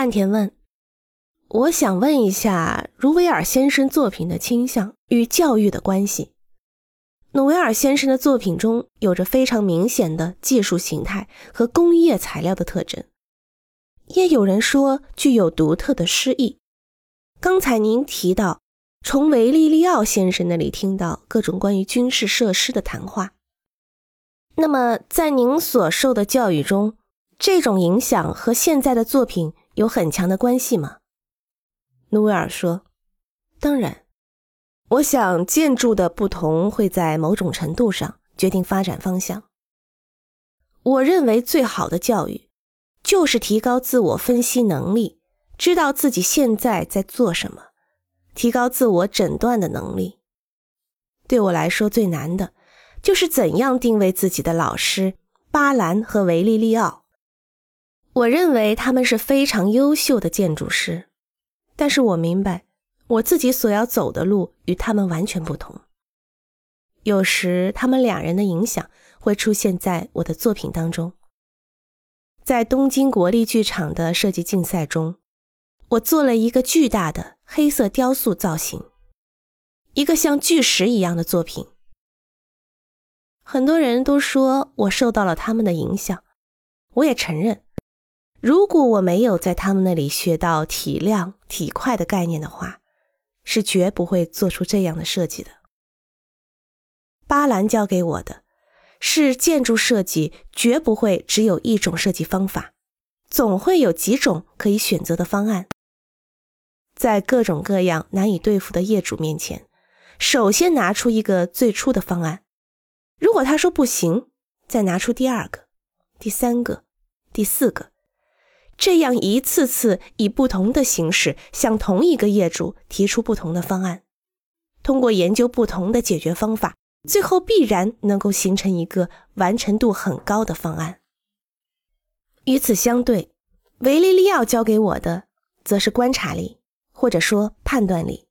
岸田问：“我想问一下，茹维尔先生作品的倾向与教育的关系。努维尔先生的作品中有着非常明显的技术形态和工业材料的特征，也有人说具有独特的诗意。刚才您提到从维利利奥先生那里听到各种关于军事设施的谈话，那么在您所受的教育中，这种影响和现在的作品有很强的关系吗？”努维尔说：“当然。”我想，建筑的不同会在某种程度上决定发展方向。我认为，最好的教育就是提高自我分析能力，知道自己现在在做什么，提高自我诊断的能力。对我来说，最难的就是怎样定位自己的老师巴兰和维利利奥。我认为他们是非常优秀的建筑师，但是我明白。我自己所要走的路与他们完全不同。有时，他们两人的影响会出现在我的作品当中。在东京国立剧场的设计竞赛中，我做了一个巨大的黑色雕塑造型，一个像巨石一样的作品。很多人都说我受到了他们的影响，我也承认，如果我没有在他们那里学到体量、体块的概念的话。是绝不会做出这样的设计的。巴兰教给我的，是建筑设计绝不会只有一种设计方法，总会有几种可以选择的方案。在各种各样难以对付的业主面前，首先拿出一个最初的方案，如果他说不行，再拿出第二个、第三个、第四个。这样一次次以不同的形式向同一个业主提出不同的方案，通过研究不同的解决方法，最后必然能够形成一个完成度很高的方案。与此相对，维利利奥教给我的则是观察力，或者说判断力。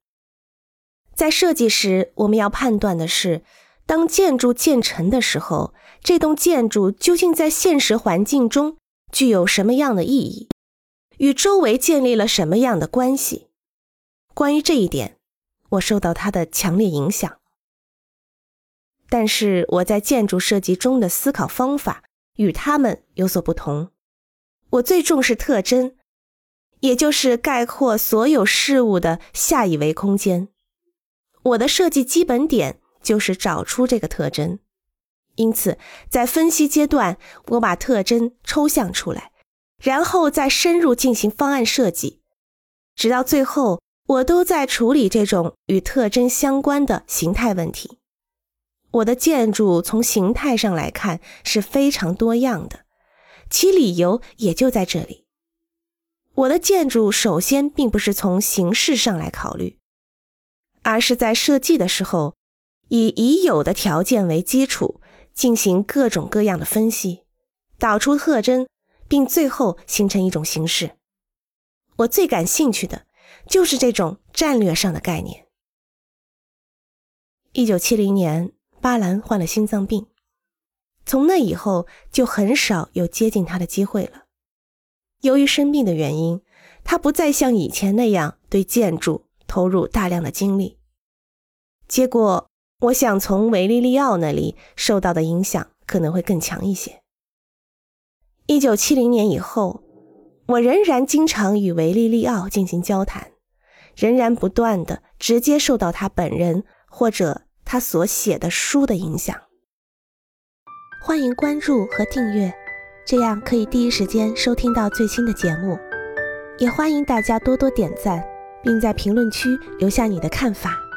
在设计时，我们要判断的是，当建筑建成的时候，这栋建筑究竟在现实环境中。具有什么样的意义？与周围建立了什么样的关系？关于这一点，我受到他的强烈影响。但是我在建筑设计中的思考方法与他们有所不同。我最重视特征，也就是概括所有事物的下一维空间。我的设计基本点就是找出这个特征。因此，在分析阶段，我把特征抽象出来，然后再深入进行方案设计，直到最后，我都在处理这种与特征相关的形态问题。我的建筑从形态上来看是非常多样的，其理由也就在这里。我的建筑首先并不是从形式上来考虑，而是在设计的时候，以已有的条件为基础。进行各种各样的分析，导出特征，并最后形成一种形式。我最感兴趣的就是这种战略上的概念。一九七零年，巴兰患了心脏病，从那以后就很少有接近他的机会了。由于生病的原因，他不再像以前那样对建筑投入大量的精力，结果。我想从维利利奥那里受到的影响可能会更强一些。一九七零年以后，我仍然经常与维利利奥进行交谈，仍然不断的直接受到他本人或者他所写的书的影响。欢迎关注和订阅，这样可以第一时间收听到最新的节目。也欢迎大家多多点赞，并在评论区留下你的看法。